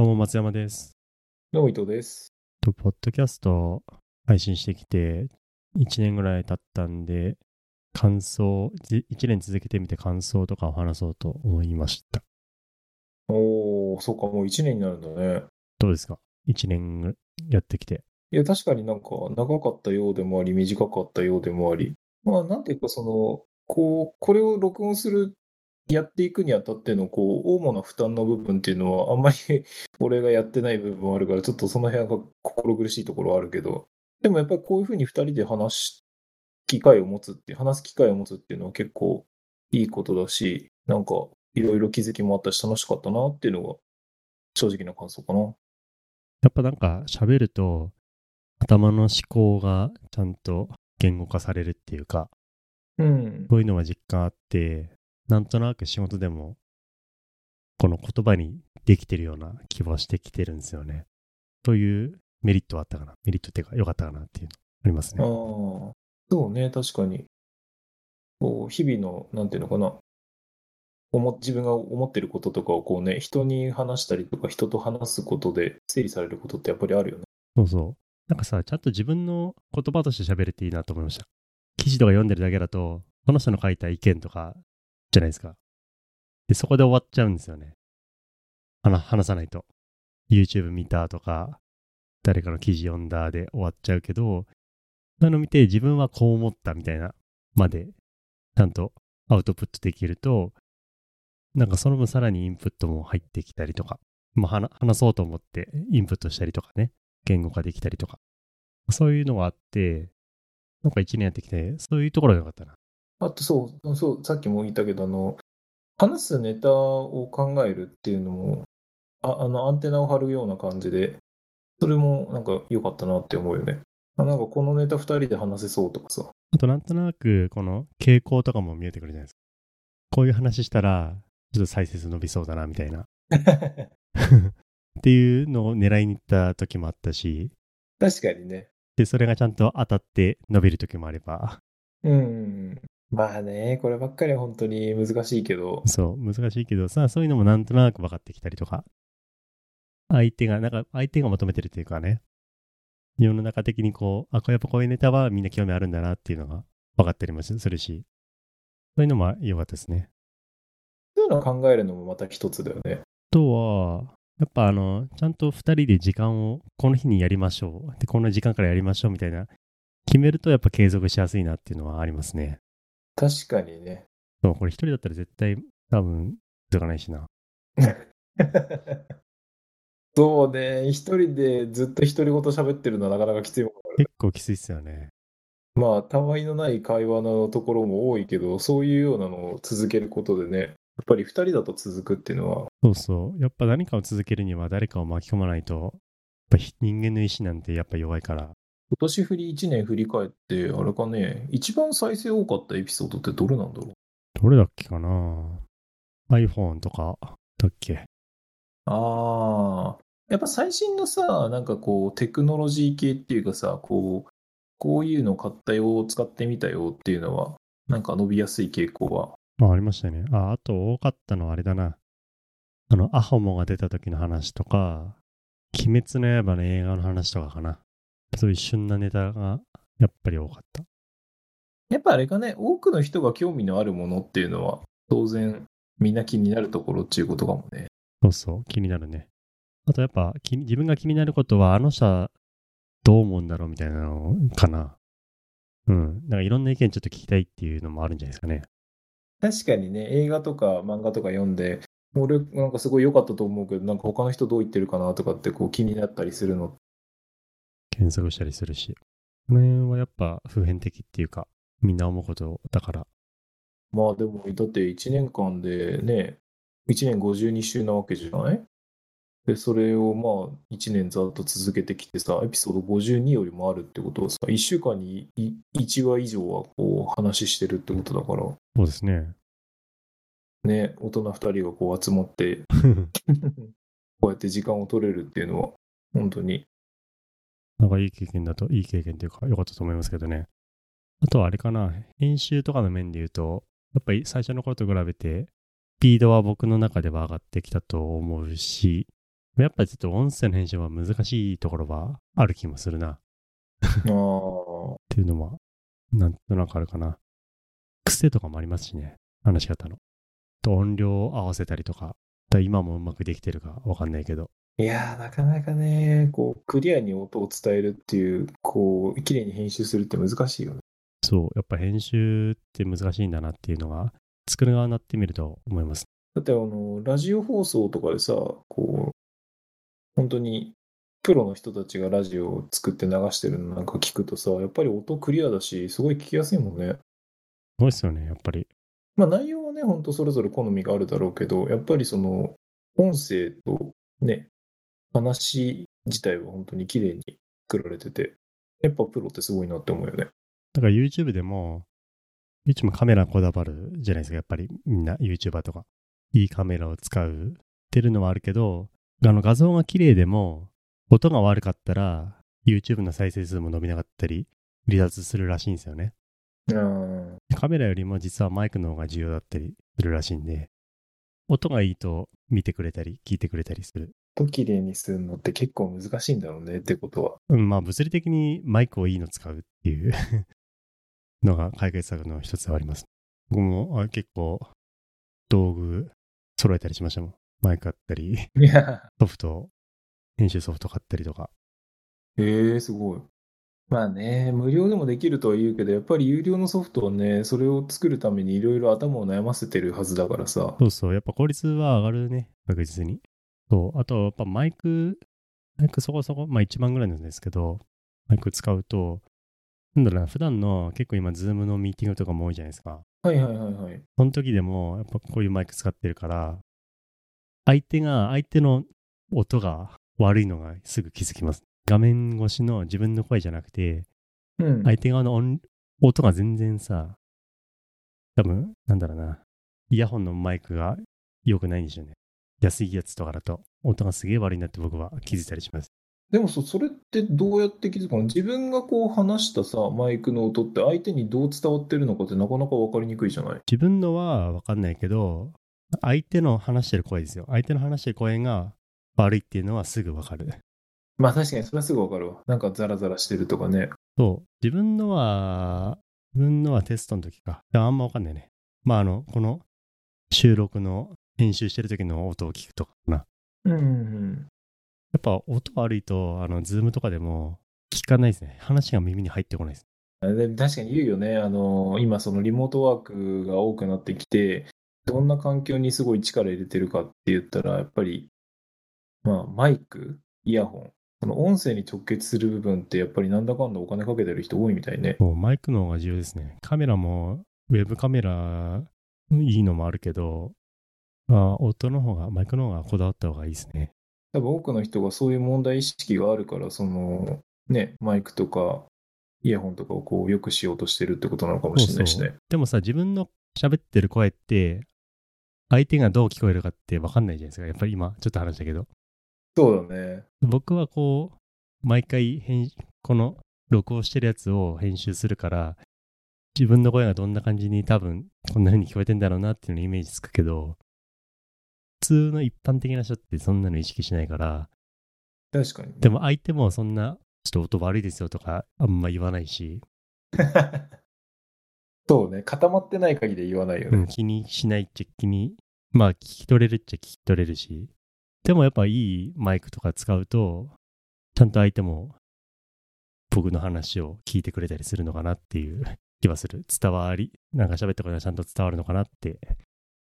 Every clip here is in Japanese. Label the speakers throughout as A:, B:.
A: どうも松山です。
B: どうも伊藤です。
A: と、ポッドキャスト配信してきて1年ぐらい経ったんで、感想、1年続けてみて感想とかを話そうと思いました。
B: おー、そうか、もう1年になるんだね。
A: どうですか ?1 年やってきて。
B: いや、確かになんか長かったようでもあり、短かったようでもあり。まあ、なんていうか、その、こう、これを録音する、やっていくにあたっての、こう、主な負担の部分っていうのは、あんまり 俺がやってない部分もあるから、ちょっとその辺が心苦しいところはあるけど、でもやっぱりこういうふうに2人で話す機会を持つって、話す機会を持つっていうのは結構いいことだし、なんか、いろいろ気づきもあったし、楽しかったなっていうのが、正直な感想かな。
A: やっぱなんか喋ると頭の思考がちゃんと言語化されるっていうか、
B: うん。
A: そういうのは実感あって、なんとなく仕事でもこの言葉にできてるような気はしてきてるんですよね。というメリットはあったかな。メリットっていうか良かったかなっていうのあります
B: ああ
A: ね。、
B: そうね、確かに。こう、日々の、なんていうのかな。思自分が思ってることとかをこうね、人に話したりとか、人と話すことで整理されることってやっぱりあるよね。
A: そうそう。なんかさ、ちゃんと自分の言葉として喋れていいなと思いました。記事とか読んでるだけだと、その人の書いた意見とかじゃないですか。で、そこで終わっちゃうんですよね。話話さないと。YouTube 見たとか、誰かの記事読んだで終わっちゃうけど、そういうの見て自分はこう思ったみたいなまで、ちゃんとアウトプットできると、なんかその分さらにインプットも入ってきたりとか、まあ、話話そうと思ってインプットしたりとかね、言語化できたりとか、そういうのがあって、なんか一年やってきて、そういうところが良かったな。
B: あとそう、そう、さっきも言ったけど、あの、話すネタを考えるっていうのも、ああの、アンテナを張るような感じで、それもなんか良かったなって思うよね。あなんかこのネタ二人で話せそうとかさ。
A: あとなんとなく、この傾向とかも見えてくるじゃないですか。こういう話したら、ちょっと再生数伸びそうだな、みたいな。っていうのを狙いに行った時もあったし、
B: 確かにね。
A: で、それがちゃんと当たって伸びる時もあれば、
B: うん。まあね、こればっかりは本当に難しいけど、
A: そう、難しいけどさ、そういうのもなんとなく分かってきたりとか、相手が、なんか相手が求めてるっていうかね、世の中的にこう、あ、これやっぱこういうネタはみんな興味あるんだなっていうのが分かったりもするし、そういうのも良かったですね。
B: そういうのを考えるのもまた一つだよね。
A: あとは、やっぱあの、ちゃんと2人で時間をこの日にやりましょう。で、この時間からやりましょうみたいな、決めるとやっぱ継続しやすいなっていうのはありますね。
B: 確かにね。
A: そう、これ一人だったら絶対多分続かないしな。
B: そうね、一人でずっと独り言喋ってるのはなかなかきついもん。
A: 結構きついっすよね。
B: まあ、たわいのない会話のところも多いけど、そういうようなのを続けることでね、やっぱり二人だと続くっていうのは、
A: そうそう。やっぱ何かを続けるには誰かを巻き込まないと、やっぱひ人間の意志なんてやっぱ弱いから。
B: 今年振り一年振り返って、あれかね、一番再生多かったエピソードってどれなんだろう？
A: どれだっけかな ?iPhone とかだっけ？
B: ああ、やっぱ最新のさ、なんかこう、テクノロジー系っていうかさ、こう、こういうの買ったよ、使ってみたよっていうのは、なんか伸びやすい傾向は？
A: あ、ありましたね。あ、あと多かったのはあれだな。あの、アホモが出た時の話とか、鬼滅の刃の映画の話とかかな。そういう旬なネタがやっぱり多かった。
B: やっぱあれかね、多くの人が興味のあるものっていうのは、当然、みんな気になるところっていうことかもね。
A: そうそう、気になるね。あとやっぱ自分が気になることは、あの人はどう思うんだろうみたいなのかな。うん。なんかいろんな意見ちょっと聞きたいっていうのもあるんじゃないですかね。
B: 確かにね、映画とか漫画とか読んで、俺なんかすごい良かったと思うけど、なんか他の人どう言ってるかなとかってこう気になったりするの。
A: 検索したりするし。この辺はやっぱ普遍的っていうか、みんな思うことだから。
B: まあでも、だって1年間でね、1年52週なわけじゃない？で、それをまあ1年ざっと続けてきてさ、エピソード52よりもあるってことはさ、1週間にい1話以上はこう話してるってことだから、
A: そうですね。
B: ね、大人2人がこう集まって、こうやって時間を取れるっていうのは、本当に。
A: なんかいい経験だと、いい経験っていうか、良かったと思いますけどね。あとはあれかな、編集とかの面で言うと、やっぱり最初の頃と比べて、スピードは僕の中では上がってきたと思うし、やっぱりちょっと音声の編集は難しいところはある気もするな。っ。ていうのは、なんとなくあるかな。癖とかもありますしね。話し方の。と音量を合わせたりとか。だ今もうまくできてるかわかんないけど。
B: いやー、なかなかね、こう、クリアに音を伝えるっていう、こう、綺麗に編集するって難しいよね。
A: そう、やっぱ編集って難しいんだなっていうのが、作る側になってみると思います。
B: だって、あの、ラジオ放送とかでさ、こう、本当に、プロの人たちがラジオを作って流してるのなんか聞くとさ、やっぱり音クリアだし、すごい聞きやすいもんね。
A: すごいですよね、やっぱり。
B: まあ内容はね、本当それぞれ好みがあるだろうけど、やっぱりその、音声とね、話自体は本当に綺麗に作られてて、やっぱプロってすごいなって思うよね。
A: だから YouTube でも、YouTube もカメラこだわるじゃないですか、やっぱりみんな YouTuber とか。いいカメラを使うってるのはあるけど、あの画像が綺麗でも、音が悪かったら、YouTube の再生数も伸びなかったり、離脱するらしいんですよね。
B: うん。
A: カメラよりも実はマイクの方が重要だったりするらしいんで、音がいいと見てくれたり、聞いてくれたりする。
B: と綺麗にするのって結構難しいんだろうねってことは。
A: うん、まあ物理的にマイクをいいの使うっていう のが解決策の一つではあります。僕もあ結構道具揃えたりしましたもん。マイク買ったり、ソフト、編集ソフト買ったりとか。
B: へえすごい。まあね、無料でもできるとは言うけど、やっぱり有料のソフトはね、それを作るためにいろいろ頭を悩ませてるはずだからさ。
A: そうそう、やっぱ効率は上がるね、確実に。そう、あとやっぱマイク、マイクそこそこ、まあ1万ぐらいなんですけど、マイク使うと、なんだろうな、普段の結構今、ズームのミーティングとかも多いじゃないですか。
B: はいはいはいはい。
A: その時でも、やっぱこういうマイク使ってるから、相手が、相手の音が悪いのがすぐ気づきます。画面越しの自分の声じゃなくて、
B: うん。
A: 相手側の音音が全然さ、多分、なんだろうな、イヤホンのマイクが良くないんでしょうね。安いやつとかだと、音がすげえ悪いなって僕は気づいたりします。
B: でもそ、それってどうやって気づくの？自分がこう話したさ、マイクの音って相手にどう伝わってるのかってなかなか分かりにくいじゃない？
A: 自分のはわかんないけど、相手の話してる声ですよ。相手の話してる声が悪いっていうのはすぐわかる。
B: まあ確かにそれはすぐ分かるわ。なんかザラザラしてるとかね。
A: そう。自分のは、自分のはテストの時か。あんまわかんないね。まあ、あの、この収録の編集してる時の音を聞くとかかな。
B: うんうん
A: やっぱ音悪いと、あの、ズームとかでも聞かないですね。話が耳に入ってこないです。
B: うん。で確かに言うよね。あの、今そのリモートワークが多くなってきて、どんな環境にすごい力入れてるかって言ったら、やっぱり、まあマイク、イヤホン、その音声に直結する部分ってやっぱりなんだかんだお金かけてる人多いみたいね。
A: そうマイクの方が重要ですね。カメラも、ウェブカメラ、いいのもあるけど、まあ、音の方が、マイクの方がこだわった方がいいですね。
B: 多分多くの人がそういう問題意識があるから、その、ね、マイクとかイヤホンとかをこう良くしようとしてるってことなのかもしれないしね。
A: でもさ、自分の喋ってる声って、相手がどう聞こえるかって分かんないじゃないですか。やっぱり今、ちょっと話したけど。
B: そうだね。
A: 僕はこう、毎回編、この録音してるやつを編集するから、自分の声がどんな感じに多分、こんな風に聞こえてんだろうなっていうのイメージつくけど、普通の一般的な人ってそんなの意識しないから、
B: 確かにね。
A: でも相手もそんな、ちょっと音悪いですよとかあんま言わないし、
B: そうね。固まってない限り言わないよね。
A: うん、気にしないっちゃ気に、まあ聞き取れるっちゃ聞き取れるし、でもやっぱいいマイクとか使うと、ちゃんと相手も僕の話を聞いてくれたりするのかなっていう 気はする。伝わり、なんか喋ったことがちゃんと伝わるのかなって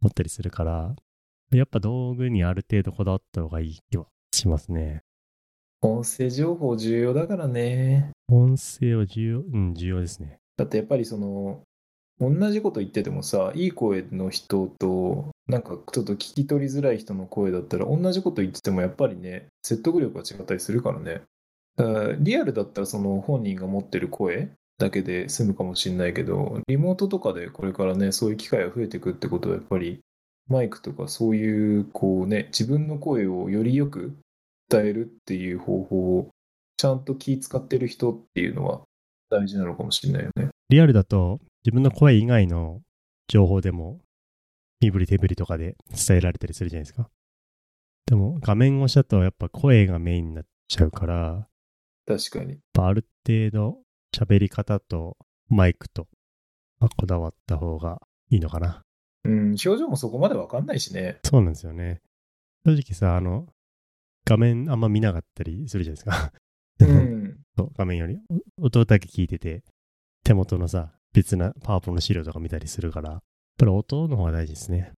A: 思ったりするから、やっぱ道具にある程度こだわった方がいい気はしますね。
B: 音声情報重要だからね。
A: 音声は重要、うん、重要ですね。
B: だってやっぱりその、同じこと言っててもさ、いい声の人と、なんかちょっと聞き取りづらい人の声だったら、同じこと言っててもやっぱりね、説得力が違ったりするからね。だからリアルだったらその本人が持ってる声だけで済むかもしれないけど、リモートとかでこれからね、そういう機会が増えていくってことはやっぱり、マイクとかそういう、こうね、自分の声をよりよく伝えるっていう方法をちゃんと気使ってる人っていうのは大事なのかもしれないよね。
A: リアルだと自分の声以外の情報でも身振り手振りとかで伝えられたりするじゃないですか。でも画面越しだとやっぱ声がメインになっちゃうから、
B: 確かに。
A: ぱある程度喋り方とマイクと、まあこだわった方がいいのかな。
B: うん、表情もそこまでわかんないしね。
A: そうなんですよね。正直さ、あの、画面あんま見なかったりするじゃないですか。
B: うん。
A: そう画面よりお音だけ聞いてて、手元のさ、別なパワポの資料とか見たりするから、やっぱり音の方が大事ですね。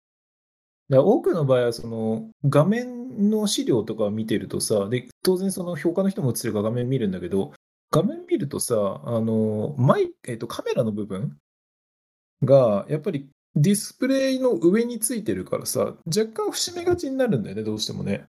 B: だから多くの場合はその画面の資料とかを見てるとさで当然その評価の人も映ってるから画面見るんだけど画面見るとさあのマイ、えっと、カメラの部分がやっぱりディスプレイの上についてるからさ若干節目がちになるんだよねどうしてもね。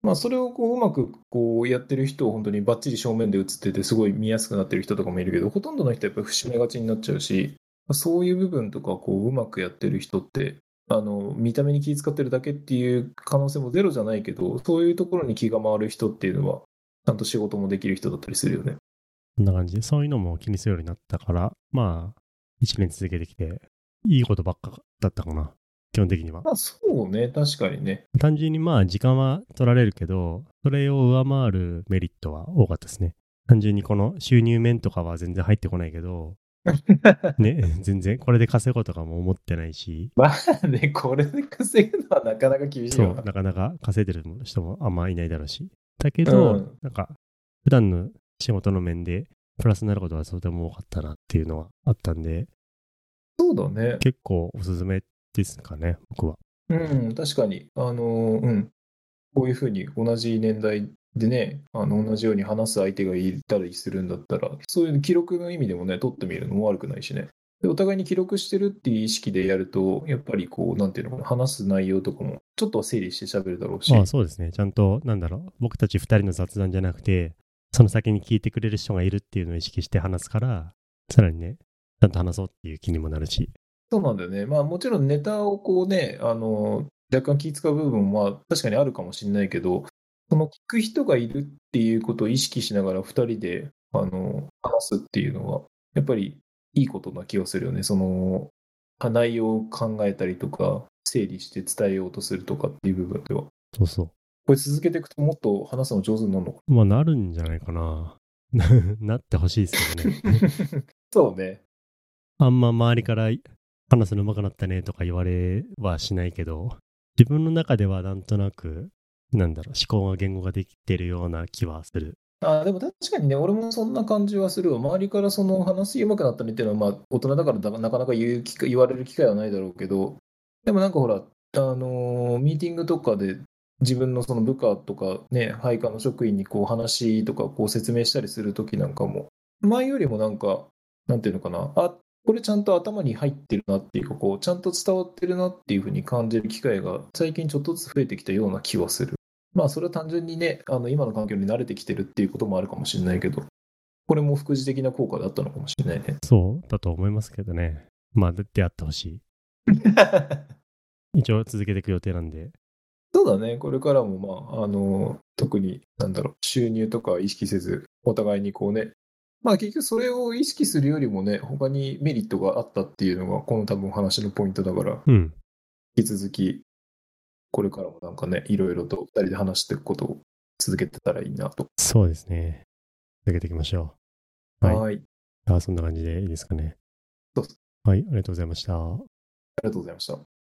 B: まあそれをこううまくこうやってる人を本当にバッチリ正面で映っててすごい見やすくなってる人とかもいるけどほとんどの人はやっぱり節目がちになっちゃうしそういう部分とかこううまくやってる人ってあの見た目に気遣ってるだけっていう可能性もゼロじゃないけどそういうところに気が回る人っていうのはちゃんと仕事もできる人だったりするよね。
A: こんな感じで、そういうのも気にするようになったから、まあ、一年続けてきて、いいことばっかだったかな。基本的には。
B: まあそうね確かにね。
A: 単純にまあ、時間は取られるけど、それを上回るメリットは多かったですね。単純にこの収入面とかは全然入ってこないけど、ね、全然これで稼ごうとかも思ってないし、
B: まあねこれで稼ぐのはなかなか厳しい
A: そ
B: な。
A: なかなか稼いでる人もあんまいないだろうし。だけど、
B: うん
A: なんか、普段の仕事の面で、プラスになることはとても多かったなっていうのはあったんで、
B: そうだね。
A: 結構おすすめですかね、僕は。
B: うん確かに。あのうんこういうふうに同じ年代でねあの同じように話す相手がいたりするんだったらそういう記録の意味でもね取ってみるのも悪くないしね。でお互いに記録してるっていう意識でやると、やっぱりこう、なんていうのかな、話す内容とかも、ちょっとは整理して喋るだろうし。
A: ああそうですね。ちゃんと、なんだろう、僕たち二人の雑談じゃなくて、その先に聞いてくれる人がいるっていうのを意識して話すから、さらにね、ちゃんと話そうっていう気にもなるし。
B: そうなんだよね。まあもちろんネタをこうね、あの、若干気使う部分は確かにあるかもしれないけど、その聞く人がいるっていうことを意識しながら二人で、あの、話すっていうのは、やっぱりいいことな気がするよね。その、内容を考えたりとか、整理して伝えようとするとかっていう部分では。
A: そうそ
B: これ続けていくともっと話すの上手になるのか
A: う。まあ、なるんじゃないかな。なってほしいですけどね。
B: な そうね。
A: あんま周りから話すの上手くなったねとか言われはしないけど、自分の中ではなんとなく、なんだろう、思考が言語ができてるような気はする。
B: あでも確かにね、俺もそんな感じはするわ。周りからその話上手くなったねっていうのは、まあ、大人だからなかなか言う機言われる機会はないだろうけど、でもなんかほら、あのーミーティングとかで自分のその部下とかね、配下の職員にこう話とかこう説明したりするときなんかも、前よりもなんか、なんていうのかな、あ、これちゃんと頭に入ってるなっていうか、こう、ちゃんと伝わってるなっていうふうに感じる機会が最近ちょっとずつ増えてきたような気はする。まあ、それは単純にね、あの今の環境に慣れてきてるっていうこともあるかもしれないけど、これも副次的な効果だったのかもしれないね。
A: そうだと思いますけどね。まあ、出会ってほしい。一応続けていく予定なんで。
B: そうだね、これからも、まあ、あの、特に、なんだろう、収入とかは意識せず、お互いにこうね、まあ結局それを意識するよりもね、他にメリットがあったっていうのが、この多分話のポイントだから、
A: うん。
B: 引き続き、これからもなんかね、いろいろと二人で話していくことを続けてたらいいなと。
A: そうですね。続けていきましょう。はい。
B: はい。
A: あそんな感じでいいですかね。はい、ありがとうございました。
B: ありがとうございました。